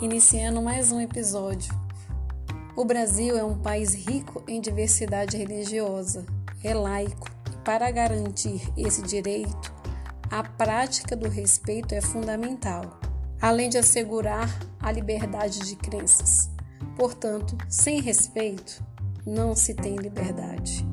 iniciando mais um episódio. O Brasil é um país rico em diversidade religiosa, é laico, e para garantir esse direito, a prática do respeito é fundamental, além de assegurar a liberdade de crenças. Portanto, sem respeito, não se tem liberdade.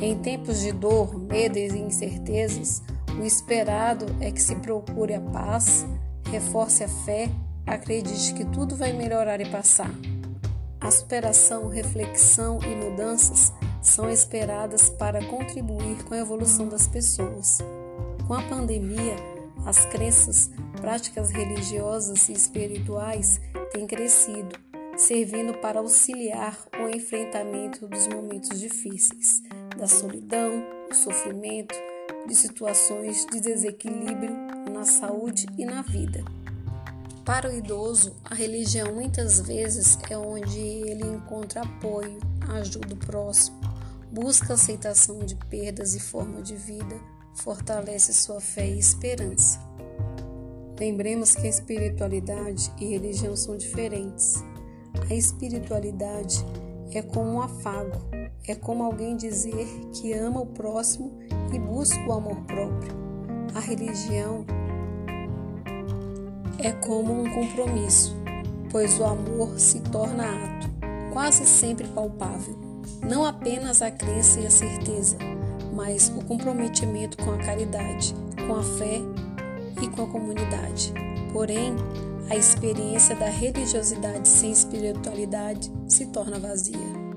Em tempos de dor, medo e incertezas, o esperado é que se procure a paz, reforce a fé, acredite que tudo vai melhorar e passar. A superação, reflexão e mudanças são esperadas para contribuir com a evolução das pessoas. Com a pandemia, as crenças, práticas religiosas e espirituais têm crescido, servindo para auxiliar o enfrentamento dos momentos difíceis, da solidão, do sofrimento, de situações de desequilíbrio na saúde e na vida. Para o idoso, a religião muitas vezes é onde ele encontra apoio, ajuda o próximo, busca aceitação de perdas e forma de vida, fortalece sua fé e esperança. Lembremos que a espiritualidade e religião são diferentes. A espiritualidade é como um afago, é como alguém dizer que ama o próximo e busca o amor próprio. A religião é como um compromisso, pois o amor se torna ato, quase sempre palpável. Não apenas a crença e a certeza, mas o comprometimento com a caridade, com a fé e com a comunidade. Porém, a experiência da religiosidade sem espiritualidade se torna vazia.